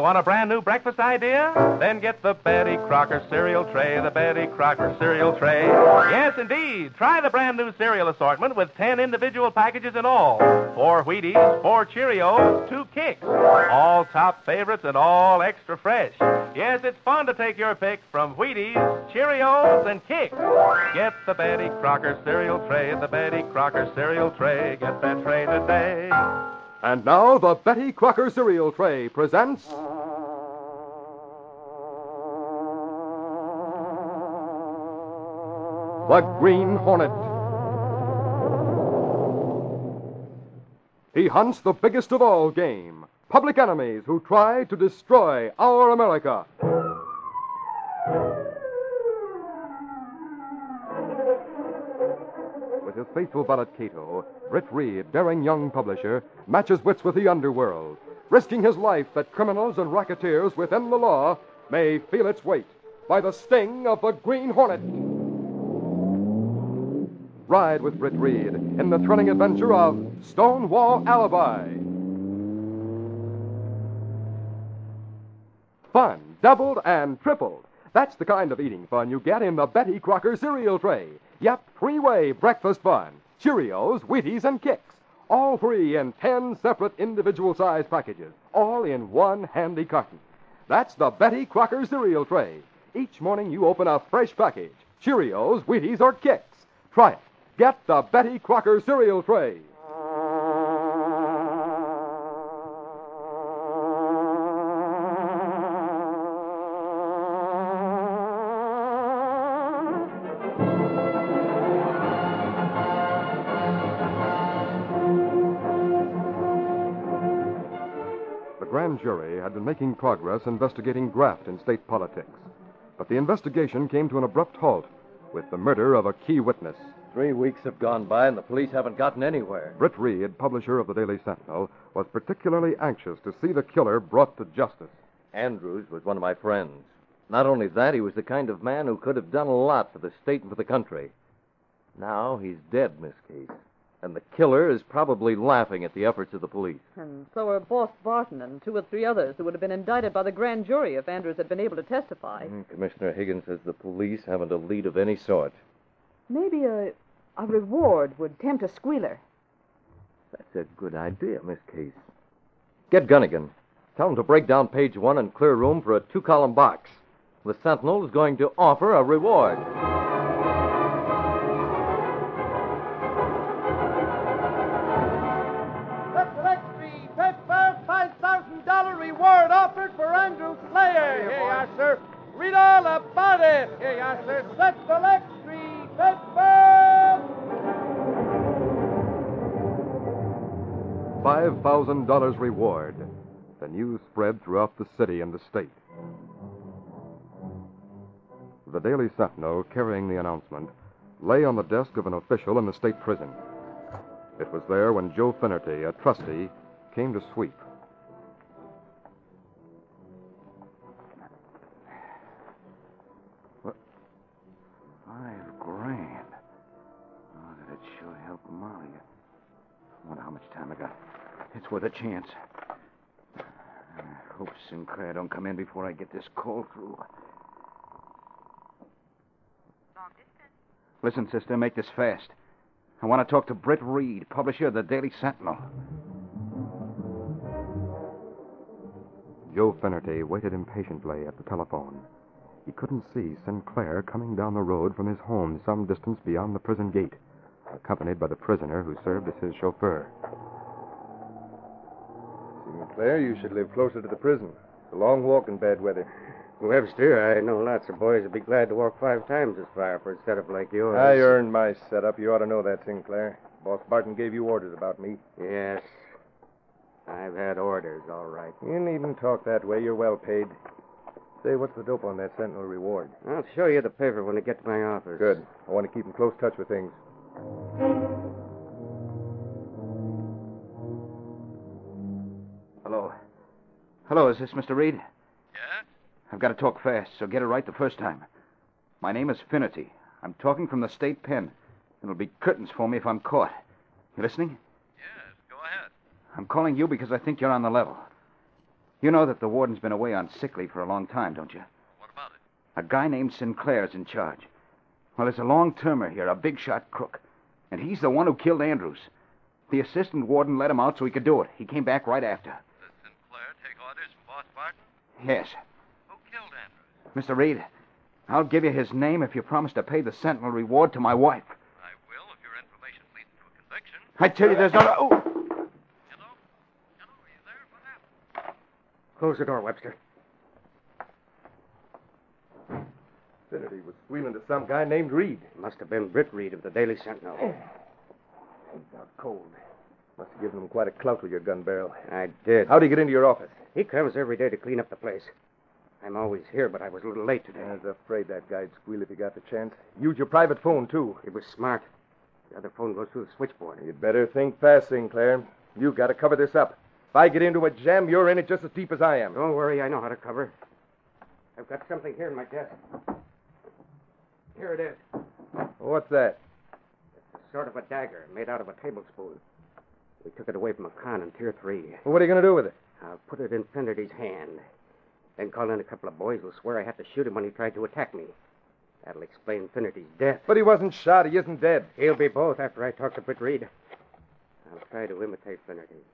You want a brand new breakfast idea? Then get the Betty Crocker cereal tray, the Betty Crocker cereal tray. Yes, indeed. Try the brand new cereal assortment with 10 individual packages in all. Four Wheaties, four Cheerios, two Kix. All top favorites and all extra fresh. Yes, it's fun to take your pick from Wheaties, Cheerios, and Kix. Get the Betty Crocker cereal tray, the Betty Crocker cereal tray. Get that tray today. And now the Betty Crocker cereal tray presents. The Green Hornet. He hunts the biggest of all game public enemies who try to destroy our America. With his faithful valet Cato, Britt Reed, daring young publisher, matches wits with the underworld, risking his life that criminals and racketeers within the law may feel its weight by the sting of the Green Hornet. Ride with Britt Reed in the thrilling adventure of Stonewall Alibi. Fun, doubled and tripled. That's the kind of eating fun you get in the Betty Crocker cereal tray. Yep, three-way breakfast fun. Cheerios, Wheaties, and Kix. All three in ten separate individual size packages, all in one handy carton. That's the Betty Crocker cereal tray. Each morning you open a fresh package. Cheerios, Wheaties, or Kix. Try it. Get the Betty Crocker cereal tray. Grand jury had been making progress investigating graft in state politics. But the investigation came to an abrupt halt with the murder of a key witness. Three weeks have gone by and the police haven't gotten anywhere. Britt Reed, publisher of the Daily Sentinel, was particularly anxious to see the killer brought to justice. Andrews was one of my friends. Not only that, he was the kind of man who could have done a lot for the state and for the country. Now he's dead, Miss Case. And the killer is probably laughing at the efforts of the police. And so are Boss Barton and two or three others who would have been indicted by the grand jury if Andrews had been able to testify. Mm, Commissioner Higgins says the police haven't a lead of any sort. Maybe a, a reward would tempt a squealer. That's a good idea, Miss Case. Get Gunnigan. Tell him to break down page one and clear room for a two column box. The Sentinel is going to offer a reward. It. Here you are, sir. That's an extra paper. $5,000 reward. The news spread throughout the city and the state. The Daily Sentinel, carrying the announcement, lay on the desk of an official in the state prison. It was there when Joe Finnerty, a trustee, came to sweep. Help Molly. I wonder how much time I got. It's worth a chance. I hope Sinclair don't come in before I get this call through. Long distance. Listen, sister, make this fast. I want to talk to Britt Reed, publisher of the Daily Sentinel. Joe Finnerty waited impatiently at the telephone. He couldn't see Sinclair coming down the road from his home some distance beyond the prison gate, accompanied by the prisoner who served as his chauffeur. Sinclair, you should live closer to the prison. It's a long walk in bad weather. Webster, I know lots of boys would be glad to walk five times as far for a setup like yours. I earned my setup. You ought to know that, Sinclair. Boss Barton gave you orders about me. Yes. I've had orders, all right. You needn't talk that way. You're well paid. Say, what's the dope on that Sentinel reward? I'll show you the paper when I get to my office. Good. I want to keep in close touch with things. Hello. Hello, is this Mr. Reed? Yes? I've got to talk fast, so get it right the first time. My name is Finnerty. I'm talking from the state pen. It'll be curtains for me if I'm caught. You listening? Yes, go ahead. I'm calling you because I think you're on the level. You know that the warden's been away on sick leave for a long time, don't you? What about it? A guy named Sinclair's in charge. Well, there's a long termer here, a big shot crook. And he's the one who killed Andrews. The assistant warden let him out so he could do it. He came back right after. Does Sinclair take orders from Boss Barton? Yes. Who killed Andrews? Mr. Reed, I'll give you his name if you promise to pay the Sentinel reward to my wife. I will if your information leads to a conviction. I tell you, there's no. Oh! Hello? Hello, are you there? What happened? Close the door, Webster. Finnerty was squealing to some guy named Reed. Must have been Britt Reed of the Daily Sentinel. He's out cold. Must have given him quite a clout with your gun barrel. I did. How'd he get into your office? He comes every day to clean up the place. I'm always here, but I was a little late today. I was afraid that guy'd squeal if he got the chance. Use your private phone, too. He was smart. The other phone goes through the switchboard. You'd better think fast, Sinclair. You've got to cover this up. If I get into a jam, you're in it just as deep as I am. Don't worry, I know how to cover. I've got something here in my desk. Here it is. What's that? It's sort of a dagger made out of a tablespoon. We took it away from a con in Tier 3. Well, what are you going to do with it? I'll put it in Finnerty's hand. Then call in a couple of boys who'll swear I had to shoot him when he tried to attack me. That'll explain Finnerty's death. But he wasn't shot. He isn't dead. He'll be both after I talk to Britt Reed. I'll try to imitate Finnerty.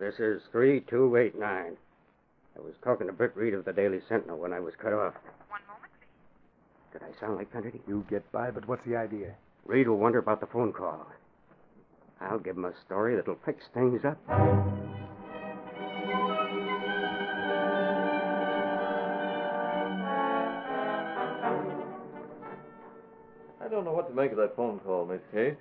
This is 3289. I was talking to Britt Reed of the Daily Sentinel when I was cut off. One moment, please. Did I sound like Finnerty? You get by, but what's the idea? Reed will wonder about the phone call. I'll give him a story that'll fix things up. I don't know what to make of that phone call, Miss Case.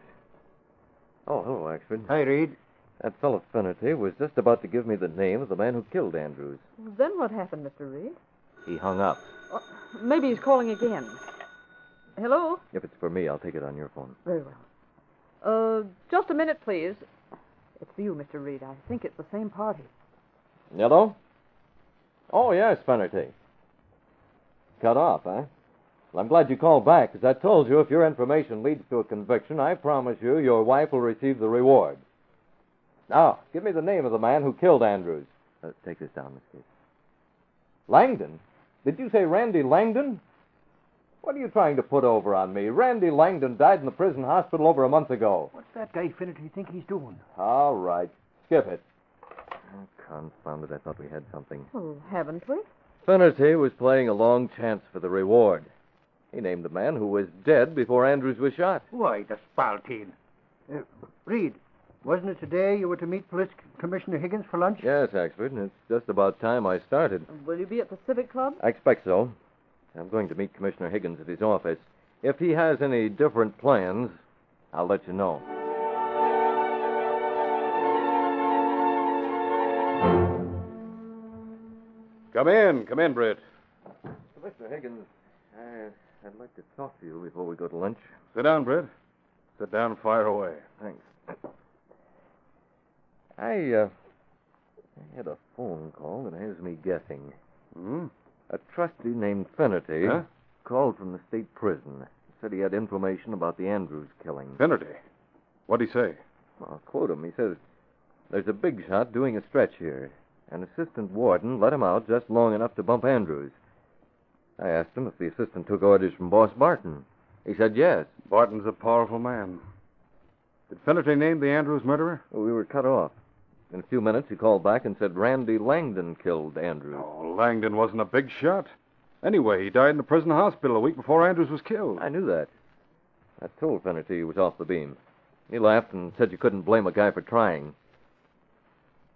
Oh, hello, Axford. Hi, Reed. That fellow Finnerty was just about to give me the name of the man who killed Andrews. Then what happened, Mr. Reed? He hung up. Maybe he's calling again. Hello? If it's for me, I'll take it on your phone. Very well. Uh, just a minute, please. It's you, Mr. Reed. I think it's the same party. Hello? Oh, yes, Finnerty. Cut off, huh? Well, I'm glad you called back, because I told you if your information leads to a conviction, I promise you your wife will receive the reward. Now, give me the name of the man who killed Andrews. Uh, take this down, Miss Case. Langdon? Did you say Randy Langdon? What are you trying to put over on me? Randy Langdon died in the prison hospital over a month ago. What's that guy Finnerty think he's doing? All right. Skip it. Oh, confound it. I thought we had something. Oh, haven't we? Finnerty was playing a long chance for the reward. He named the man who was dead before Andrews was shot. Why, the spalpeen. Uh, Reed, wasn't it today you were to meet Police Commissioner Higgins for lunch? Yes, Axford. And it's just about time I started. Will you be at the Civic Club? I expect so. I'm going to meet Commissioner Higgins at his office. If he has any different plans, I'll let you know. Come in. Come in, Britt. Commissioner Higgins, I, I'd like to talk to you before we go to lunch. Sit down, Britt. Sit down fire away. Thanks. I, uh, I had a phone call that has me guessing. Hmm? A trustee named Finnerty Huh? called from the state prison. Said he had information about the Andrews killing. Finnerty. What'd he say? I'll quote him. He says, There's a big shot doing a stretch here. An assistant warden let him out just long enough to bump Andrews. I asked him if the assistant took orders from Boss Barton. He said yes. Barton's a powerful man. Did Finnerty name the Andrews murderer? We were cut off. In a few minutes, he called back and said Randy Langdon killed Andrews. Oh, Langdon wasn't a big shot. Anyway, he died in the prison hospital a week before Andrews was killed. I knew that. I told Finnerty he was off the beam. He laughed and said you couldn't blame a guy for trying.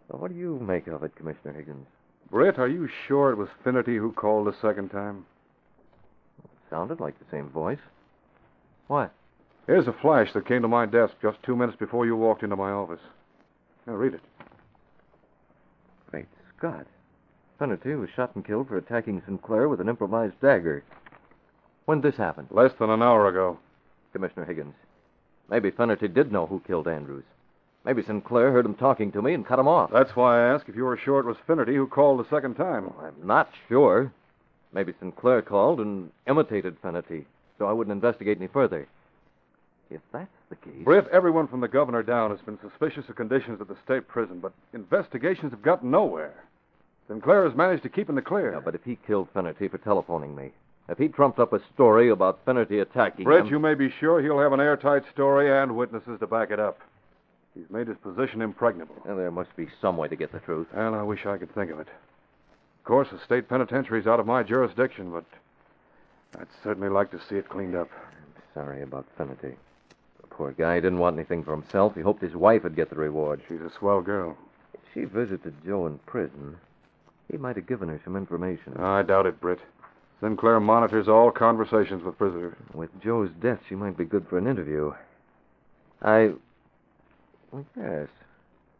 So what do you make of it, Commissioner Higgins? Britt, are you sure it was Finnerty who called the second time? It sounded like the same voice. What? Here's a flash that came to my desk just two minutes before you walked into my office. Now, read it. Great Scott. Finnerty was shot and killed for attacking Sinclair with an improvised dagger. When did this happen? Less than an hour ago. Commissioner Higgins. Maybe Finnerty did know who killed Andrews. Maybe Sinclair heard him talking to me and cut him off. That's why I asked if you were sure it was Finnerty who called the second time. Oh, I'm not sure. Maybe Sinclair called and imitated Finnerty, so I wouldn't investigate any further. If that's the case. Britt, everyone from the governor down has been suspicious of conditions at the state prison, but investigations have gotten nowhere. Sinclair has managed to keep in the clear. Yeah, but if he killed Finnerty for telephoning me, if he trumped up a story about Finnerty attacking Britt, him... you may be sure he'll have an airtight story and witnesses to back it up. He's made his position impregnable. Well, there must be some way to get the truth. Well, I wish I could think of it. Of course, the state penitentiary's out of my jurisdiction, but I'd certainly like to see it cleaned up. I'm sorry about Finnerty. Poor guy He didn't want anything for himself. He hoped his wife would get the reward. She's a swell girl. If she visited Joe in prison, he might have given her some information. I doubt it, Britt. Sinclair monitors all conversations with prisoners. With Joe's death, she might be good for an interview. I. Yes.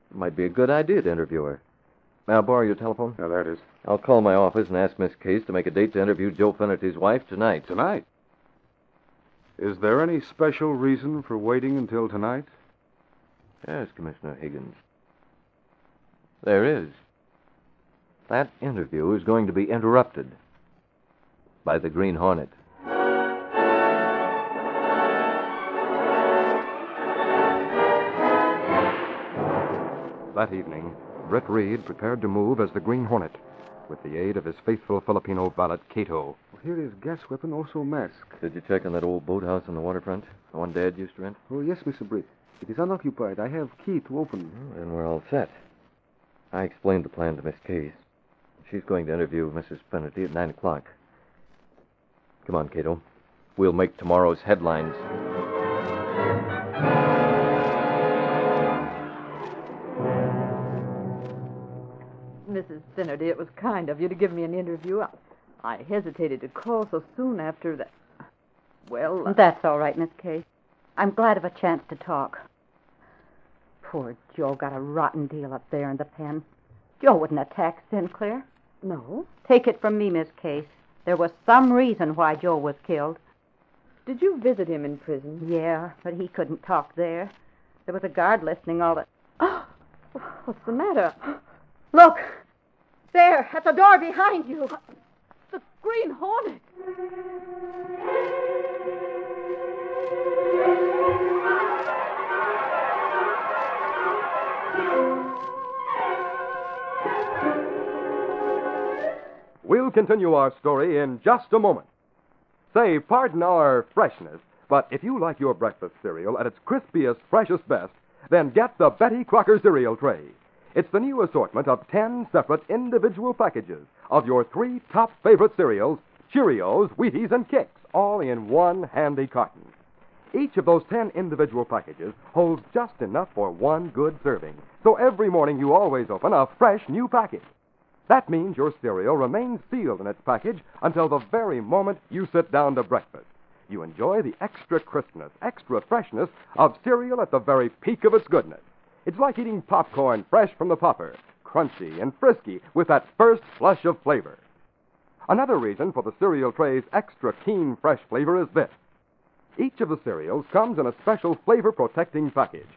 It might be a good idea to interview her. May I borrow your telephone? Yeah, there it is. I'll call my office and ask Miss Case to make a date to interview Joe Finnerty's wife tonight. Tonight? Is there any special reason for waiting until tonight? Yes, Commissioner Higgins. There is. That interview is going to be interrupted by the Green Hornet. That evening, Britt Reed prepared to move as the Green Hornet, with the aid of his faithful Filipino valet, Cato. Here is gas weapon, also mask. Did you check on that old boathouse on the waterfront? The one Dad used to rent? Oh, yes, Mr. Britt. It is unoccupied. I have key to open. Well, then we're all set. I explained the plan to Miss Case. She's going to interview Mrs. Finnerty at 9 o'clock. Come on, Cato. We'll make tomorrow's headlines. Mrs. Finnerty, it was kind of you to give me an interview. I, I hesitated to call so soon after that. Well, uh, That's all right, Miss Case. I'm glad of a chance to talk. Poor Joe got a rotten deal up there in the pen. Joe wouldn't attack Sinclair. no. Take it from me, Miss Case. There was some reason why Joe was killed. Did you visit him in prison? Yeah, but he couldn't talk there. There was a guard listening all the. Oh what's the matter? Look! There, at the door behind you. The Green Hornet. We'll continue our story in just a moment. Say, pardon our freshness, but if you like your breakfast cereal at its crispiest, freshest best, then get the Betty Crocker cereal tray. It's the new assortment of 10 separate individual packages of your three top favorite cereals Cheerios, Wheaties, and Kix, all in one handy carton. Each of those 10 individual packages holds just enough for one good serving, so every morning you always open a fresh new package. That means your cereal remains sealed in its package until the very moment you sit down to breakfast. You enjoy the extra crispness, extra freshness of cereal at the very peak of its goodness. It's like eating popcorn fresh from the popper, crunchy and frisky with that first flush of flavor. Another reason for the cereal tray's extra keen, fresh flavor is this. Each of the cereals comes in a special flavor protecting package.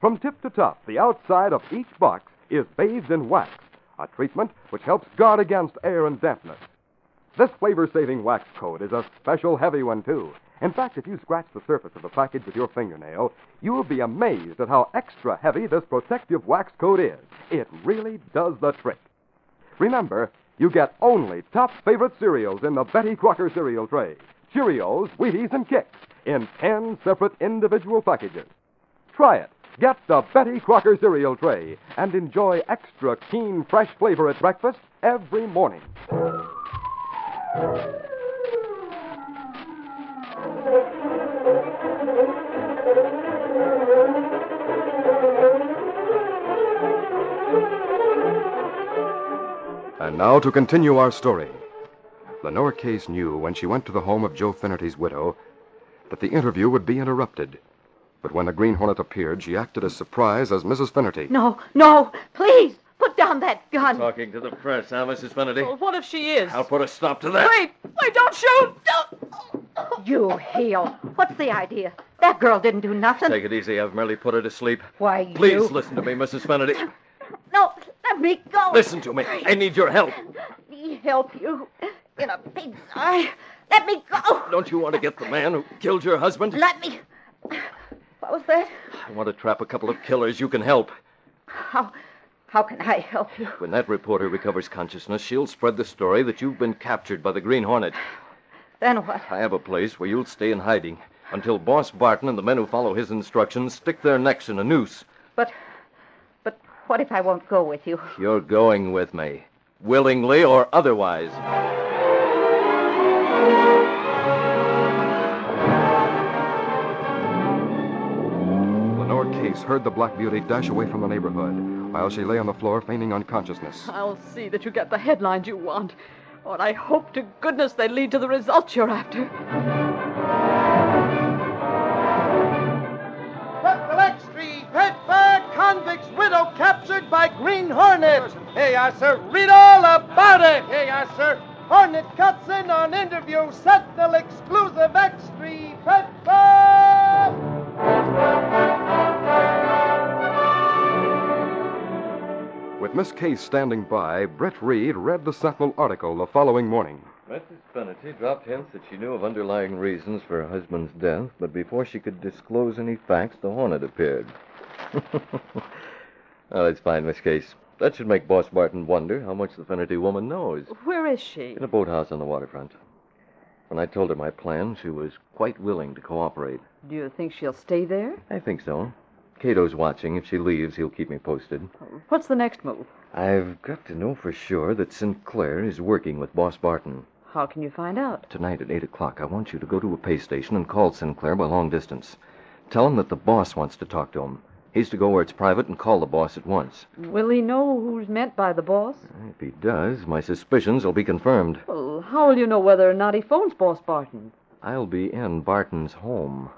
From tip to top, the outside of each box is bathed in wax, a treatment which helps guard against air and dampness. This flavor saving wax coat is a special heavy one, too. In fact, if you scratch the surface of the package with your fingernail, you'll be amazed at how extra heavy this protective wax coat is. It really does the trick. Remember, you get only top favorite cereals in the Betty Crocker cereal tray Cheerios, Wheaties, and Kix in 10 separate individual packages. Try it. Get the Betty Crocker cereal tray and enjoy extra keen, fresh flavor at breakfast every morning. And now to continue our story. Lenore Case knew when she went to the home of Joe Finnerty's widow that the interview would be interrupted. But when the Green Hornet appeared, she acted as surprised as Mrs. Finnerty. No, no, please, put down that gun. Talking to the press, huh, Mrs. Finnerty? Well, what if she is? I'll put a stop to that. Wait! Wait, don't shoot! You heel. What's the idea? That girl didn't do nothing. Take it easy. I've merely put her to sleep. Why, you. Please you... listen to me, Mrs. Finnerty. No, let me go. Listen to me. I need your help. Let me help you. In a big eye. Let me go. Don't you want to get the man who killed your husband? Let me. What was that? I want to trap a couple of killers. You can help. How how can I help you? When that reporter recovers consciousness, she'll spread the story that you've been captured by the Green Hornet. Then what? I have a place where you'll stay in hiding until Boss Barton and the men who follow his instructions stick their necks in a noose. But but what if I won't go with you? You're going with me, willingly or otherwise. Lenore Case heard the Black Beauty dash away from the neighborhood while she lay on the floor feigning unconsciousness. I'll see that you get the headlines you want. Or I hope to goodness they lead to the results you're after. Pepperleck Street, Pittsburgh, convict's widow captured by Green Hornet. Hey, yes, sir. Read all about it. Hey, yes, sir. Hornet cuts in on interview, Sentinel exclusive X3, Pittsburgh. With Miss Case standing by, Britt Reed read the Sentinel article the following morning. Mrs. Finnerty dropped hints that she knew of underlying reasons for her husband's death, but before she could disclose any facts, the Hornet appeared. oh, that's fine, Miss Case. That should make Boss Barton wonder how much the Finnerty woman knows. Where is she? In a boathouse on the waterfront. When I told her my plan, she was quite willing to cooperate. Do you think she'll stay there? I think so. Cato's watching. If she leaves, he'll keep me posted. What's the next move? I've got to know for sure that Sinclair is working with Boss Barton. How can you find out? Tonight at 8 o'clock, I want you to go to a pay station and call Sinclair by long distance. Tell him that the boss wants to talk to him. He's to go where it's private and call the boss at once. Will he know who's meant by the boss? If he does, my suspicions will be confirmed. Well, how will you know whether or not he phones Boss Barton? I'll be in Barton's home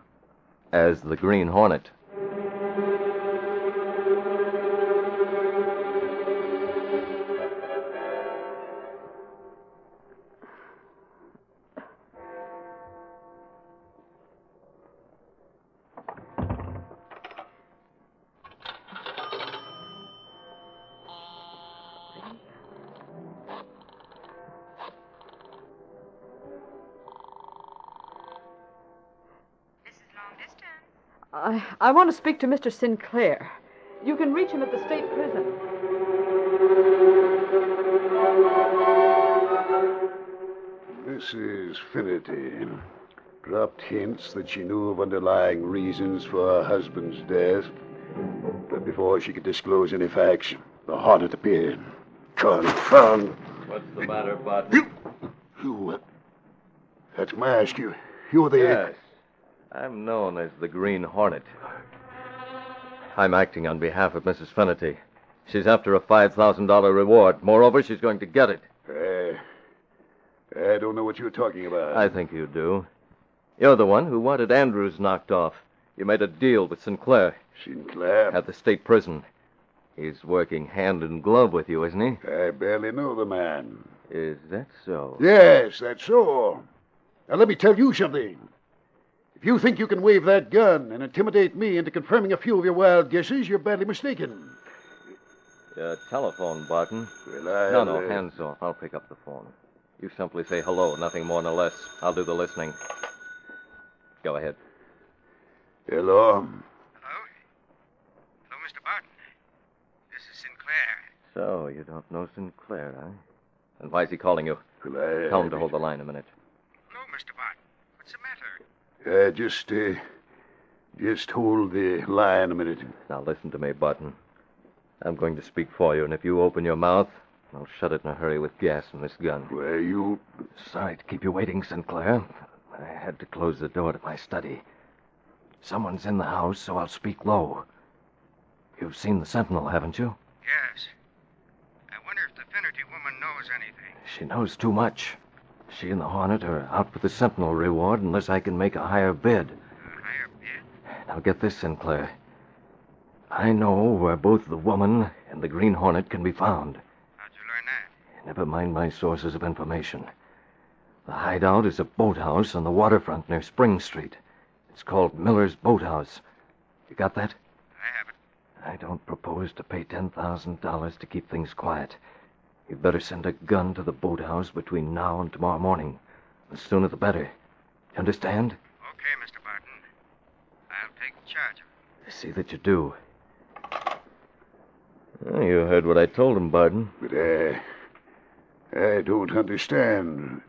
as the Green Hornet. I, I want to speak to Mr. Sinclair. You can reach him at the state prison. Mrs. Finnerty dropped hints that she knew of underlying reasons for her husband's death. But before she could disclose any facts, the Hornet appeared. Confound. What's the matter, Barton? You, uh, that's my ask you. You're the. Yes. I'm known as the Green Hornet. I'm acting on behalf of Mrs. Finnerty. She's after a $5,000 reward. Moreover, she's going to get it. Uh, I don't know what you're talking about. I think you do. You're the one who wanted Andrews knocked off. You made a deal with Sinclair. Sinclair? At the state prison. He's working hand in glove with you, isn't he? I barely know the man. Is that so? Yes, that's so. Now, let me tell you something. If you think you can wave that gun and intimidate me into confirming a few of your wild guesses, you're badly mistaken. Your telephone, Barton. Well, No, no, uh, hands off. I'll pick up the phone. You simply say hello, nothing more nor less. I'll do the listening. Go ahead. Hello? Hello, Hello, Mr. Barton. This is Sinclair. So, you don't know Sinclair, huh? And why is he calling you? Well, I, Tell him to hold the line a minute. Hello, Mr. Barton. What's the matter? Uh, just, uh, just hold the line a minute. Now, listen to me, Barton. I'm going to speak for you, and if you open your mouth, I'll shut it in a hurry with gas from this gun. Well, you. Sorry to keep you waiting, Sinclair. I had to close the door to my study. Someone's in the house, so I'll speak low. You've seen the Sentinel, haven't you? Yes. I wonder if the Finnerty woman knows anything. She knows too much. She and the Hornet are out for the Sentinel reward unless I can make a higher bid. Higher bid? Now get this, Sinclair. I know where both the woman and the Green Hornet can be found. How'd you learn that? Never mind my sources of information. The hideout is a boathouse on the waterfront near Spring Street. It's called Miller's Boathouse. You got that? I have it. I don't propose to pay $10,000 to keep things quiet. You'd better send a gun to the boathouse between now and tomorrow morning. The sooner the better. You understand? Okay, Mr. Barton. I'll take charge of it. I see that you do. Well, you heard what I told him, Barton. But I. I don't understand.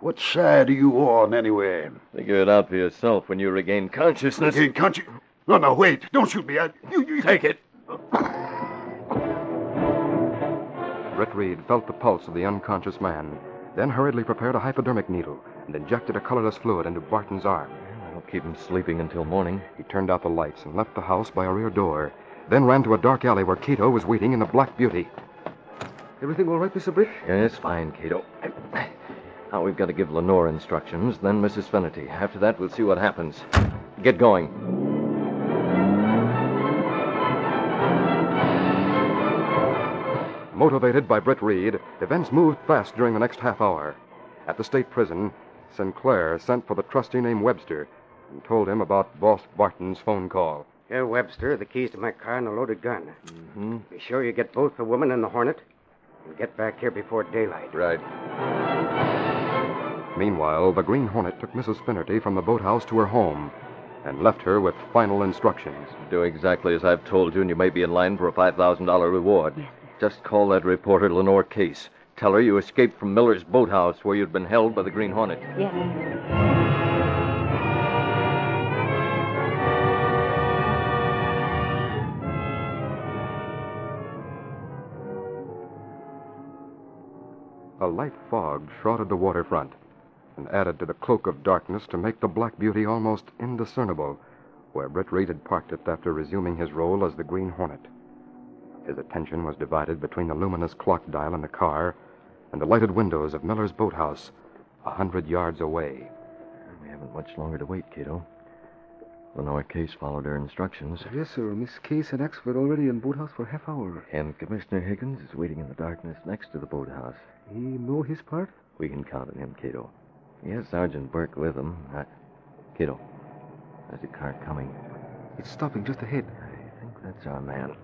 What side are you on, anyway? Figure it out for yourself when you regain consciousness. Regain consci- No, no, wait. Don't shoot me. I, you, you... Take it. Britt Reed felt the pulse of the unconscious man, then hurriedly prepared a hypodermic needle and injected a colorless fluid into Barton's arm. I'll keep him sleeping until morning. He turned out the lights and left the house by a rear door, then ran to a dark alley where Cato was waiting in the Black Beauty. Everything all right, Mr. Britt? Yes, fine, Cato. Now we've got to give Lenore instructions, then Mrs. Finnerty. After that, we'll see what happens. Get going. Motivated by Britt Reed, events moved fast during the next half hour. At the state prison, Sinclair sent for the trustee named Webster and told him about Boss Barton's phone call. Here, Webster, the keys to my car and a loaded gun. Mm-hmm. Be sure you get both the woman and the Hornet. And get back here before daylight. Right. Meanwhile, the Green Hornet took Mrs. Finnerty from the boathouse to her home and left her with final instructions. Do exactly as I've told you, and you may be in line for a $5,000 reward. Just call that reporter Lenore Case. Tell her you escaped from Miller's boathouse where you'd been held by the Green Hornet. Yes. A light fog shrouded the waterfront and added to the cloak of darkness to make the Black Beauty almost indiscernible where Britt Reed had parked it after resuming his role as the Green Hornet. His attention was divided between the luminous clock dial in the car and the lighted windows of Miller's boathouse, a hundred yards away. We haven't much longer to wait, Cato. Lenore Case followed her instructions. Yes, sir. Miss Case and X were already in boathouse for half hour. And Commissioner Higgins is waiting in the darkness next to the boathouse. He know his part? We can count on him, Cato. He has Sergeant Burke with him. I... Cato, there's a car coming. It's stopping just ahead. I think that's our man.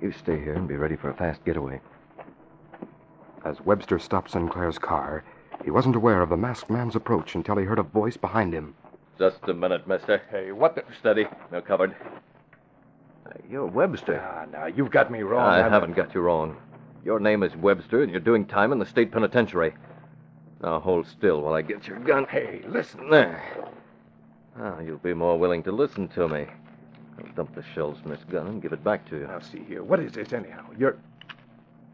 You stay here and be ready for a fast getaway. As Webster stopped Sinclair's car, he wasn't aware of the masked man's approach until he heard a voice behind him. Just a minute, mister. Hey, what the... Steady. No covered. Uh, you're Webster. Ah, now, you've got me wrong. I I'm- haven't got you wrong. Your name is Webster, and you're doing time in the state penitentiary. Now hold still while I get your gun. Hey, listen. There. Now, you'll be more willing to listen to me. I'll dump the shells from this gun and give it back to you. Now, see here. What is this, anyhow? You're...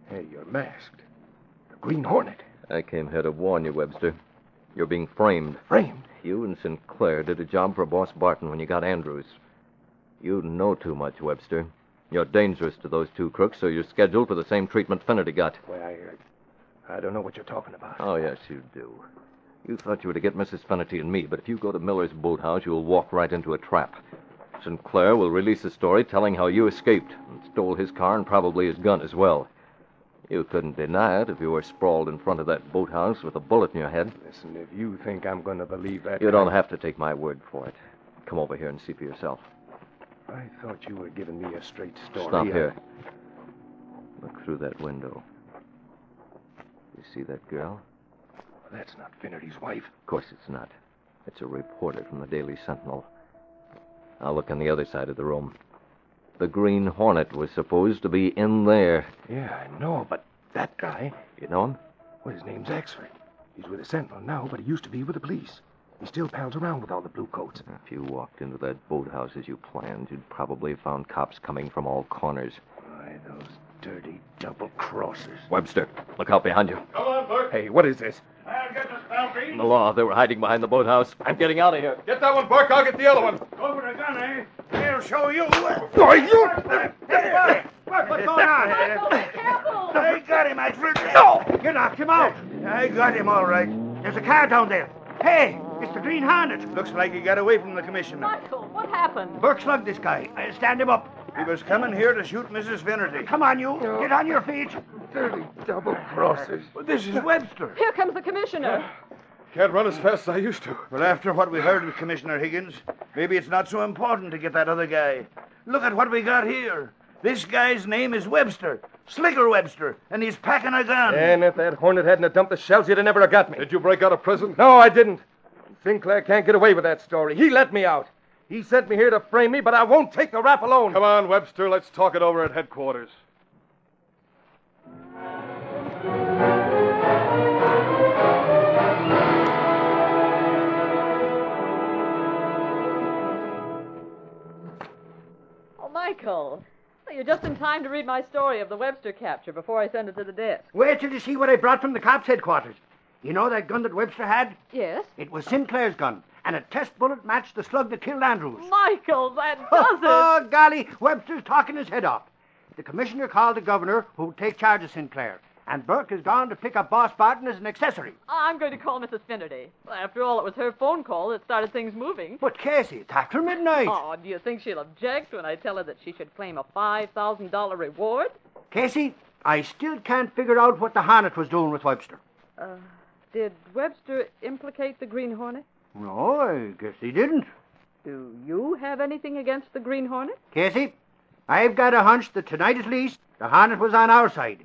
Hey, you're masked. The Green Hornet. I came here to warn you, Webster. You're being framed. Framed? You and Sinclair did a job for Boss Barton when you got Andrews. You know too much, Webster. You're dangerous to those two crooks, so you're scheduled for the same treatment Finnerty got. Well, I... Uh, I don't know what you're talking about. Oh, yes, you do. You thought you were to get Mrs. Finnerty and me, but if you go to Miller's boathouse, you'll walk right into a trap. Sinclair will release a story telling how you escaped and stole his car and probably his gun as well. You couldn't deny it if you were sprawled in front of that boathouse with a bullet in your head. Listen, if you think I'm going to believe that... You don't have to take my word for it. Come over here and see for yourself. I thought you were giving me a straight story. Stop here. Look through that window. You see that girl? That's not Finnerty's wife. Of course it's not. It's a reporter from the Daily Sentinel. Now look on the other side of the room. The Green Hornet was supposed to be in there. Yeah, I know, but that guy... You know him? Well, his name's Axford. He's with the Sentinel now, but he used to be with the police. He still pals around with all the blue coats. If you walked into that boathouse as you planned, you'd probably have found cops coming from all corners. Why, those dirty double crossers. Webster, look out behind you. Come on, Burke. Hey, what is this? I'll get the spell The law, they were hiding behind the boathouse. I'm getting out of here. Get that one, Burke. I'll get the other one. Over the gun, eh? He'll show you. Why, you... Hey, what, what's going on? I got him, Axford. No! You knocked him out. I got him, all right. There's a car down there. Hey, it's the Green Hornet. Looks like he got away from the commissioner. Michael, what happened? Burke slugged this guy. I'll stand him up. He was coming here to shoot Mrs. Finnerty. Come on, you. Get on your feet. Dirty double crossers. This is Webster. Here comes the commissioner. Can't run as fast as I used to. Well, after what we heard with Commissioner Higgins, maybe it's not so important to get that other guy. Look at what we got here. This guy's name is Webster, Slicker Webster, and he's packing a gun. And if that Hornet hadn't have dumped the shells, you'd have never have got me. Did you break out of prison? No, I didn't. Sinclair can't get away with that story. He let me out. He sent me here to frame me, but I won't take the rap alone. Come on, Webster. Let's talk it over at headquarters. Oh, Michael. Well, you're just in time to read my story of the Webster capture before I send it to the desk. Wait till you see what I brought from the cops' headquarters. You know that gun that Webster had? Yes? It was Sinclair's gun, and a test bullet matched the slug that killed Andrews. Michael, that oh, does it. Oh, golly, Webster's talking his head off. The commissioner called the governor who'll take charge of Sinclair, and Burke has gone to pick up Boss Barton as an accessory. I'm going to call Mrs. Finnerty. Well, after all, it was her phone call that started things moving. But, Casey, it's after midnight. Oh, do you think she'll object when I tell her that she should claim a $5,000 reward? Casey, I still can't figure out what the Hornet was doing with Webster. Uh, did Webster implicate the Green Hornet? No, I guess he didn't. Do you have anything against the Green Hornet? Casey, I've got a hunch that tonight at least, the Hornet was on our side.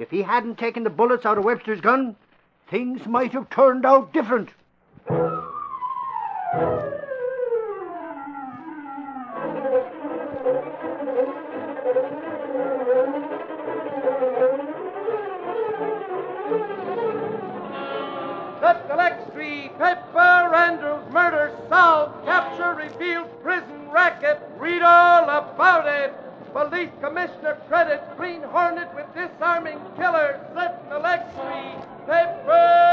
If he hadn't taken the bullets out of Webster's gun, things might have turned out different. The Street, Pepper Andrews murder solved, capture revealed, prison racket, read all about it. Police Commissioner credits Green Hornet with disarming killer, the Street, Pepper.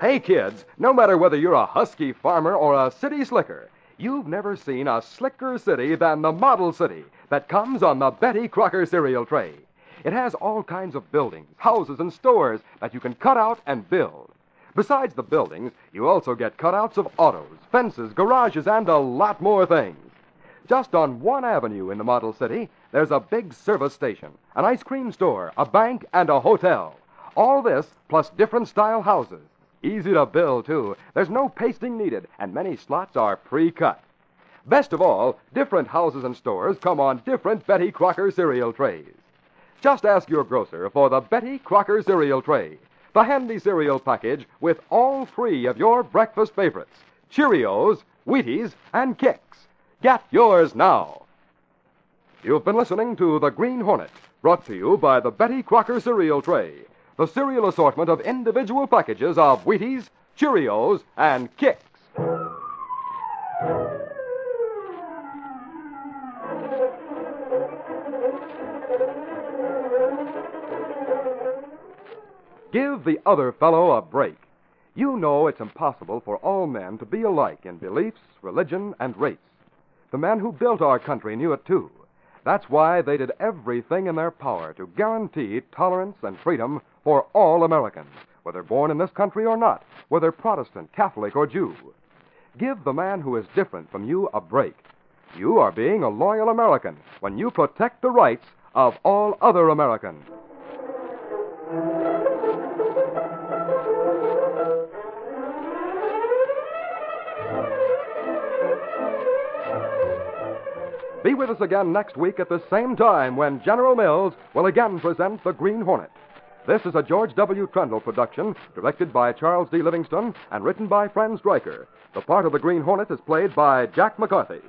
Hey, kids, no matter whether you're a husky farmer or a city slicker, you've never seen a slicker city than the Model City that comes on the Betty Crocker cereal tray. It has all kinds of buildings, houses, and stores that you can cut out and build. Besides the buildings, you also get cutouts of autos, fences, garages, and a lot more things. Just on one avenue in the Model City, there's a big service station, an ice cream store, a bank, and a hotel. All this plus different style houses. Easy to build, too. There's no pasting needed, and many slots are pre cut. Best of all, different houses and stores come on different Betty Crocker cereal trays. Just ask your grocer for the Betty Crocker cereal tray, the handy cereal package with all three of your breakfast favorites Cheerios, Wheaties, and Kix. Get yours now. You've been listening to The Green Hornet, brought to you by the Betty Crocker cereal tray, the cereal assortment of individual packages of Wheaties, Cheerios, and Kix. Give the other fellow a break. You know it's impossible for all men to be alike in beliefs, religion, and race. The men who built our country knew it too. That's why they did everything in their power to guarantee tolerance and freedom for all Americans, whether born in this country or not, whether Protestant, Catholic, or Jew. Give the man who is different from you a break. You are being a loyal American when you protect the rights of all other Americans. Be with us again next week at the same time when General Mills will again present The Green Hornet. This is a George W. Trendle production, directed by Charles D. Livingston and written by Fran Stryker. The part of the Green Hornet is played by Jack McCarthy.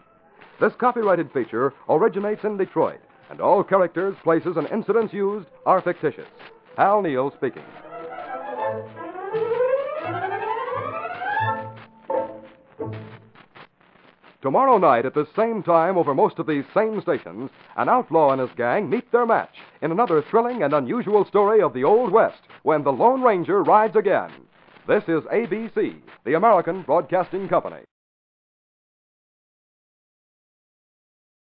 This copyrighted feature originates in Detroit, and all characters, places, and incidents used are fictitious. Hal Neal speaking. Tomorrow night at the same time over most of these same stations, an outlaw and his gang meet their match in another thrilling and unusual story of the Old West when the Lone Ranger rides again. This is ABC, the American Broadcasting Company.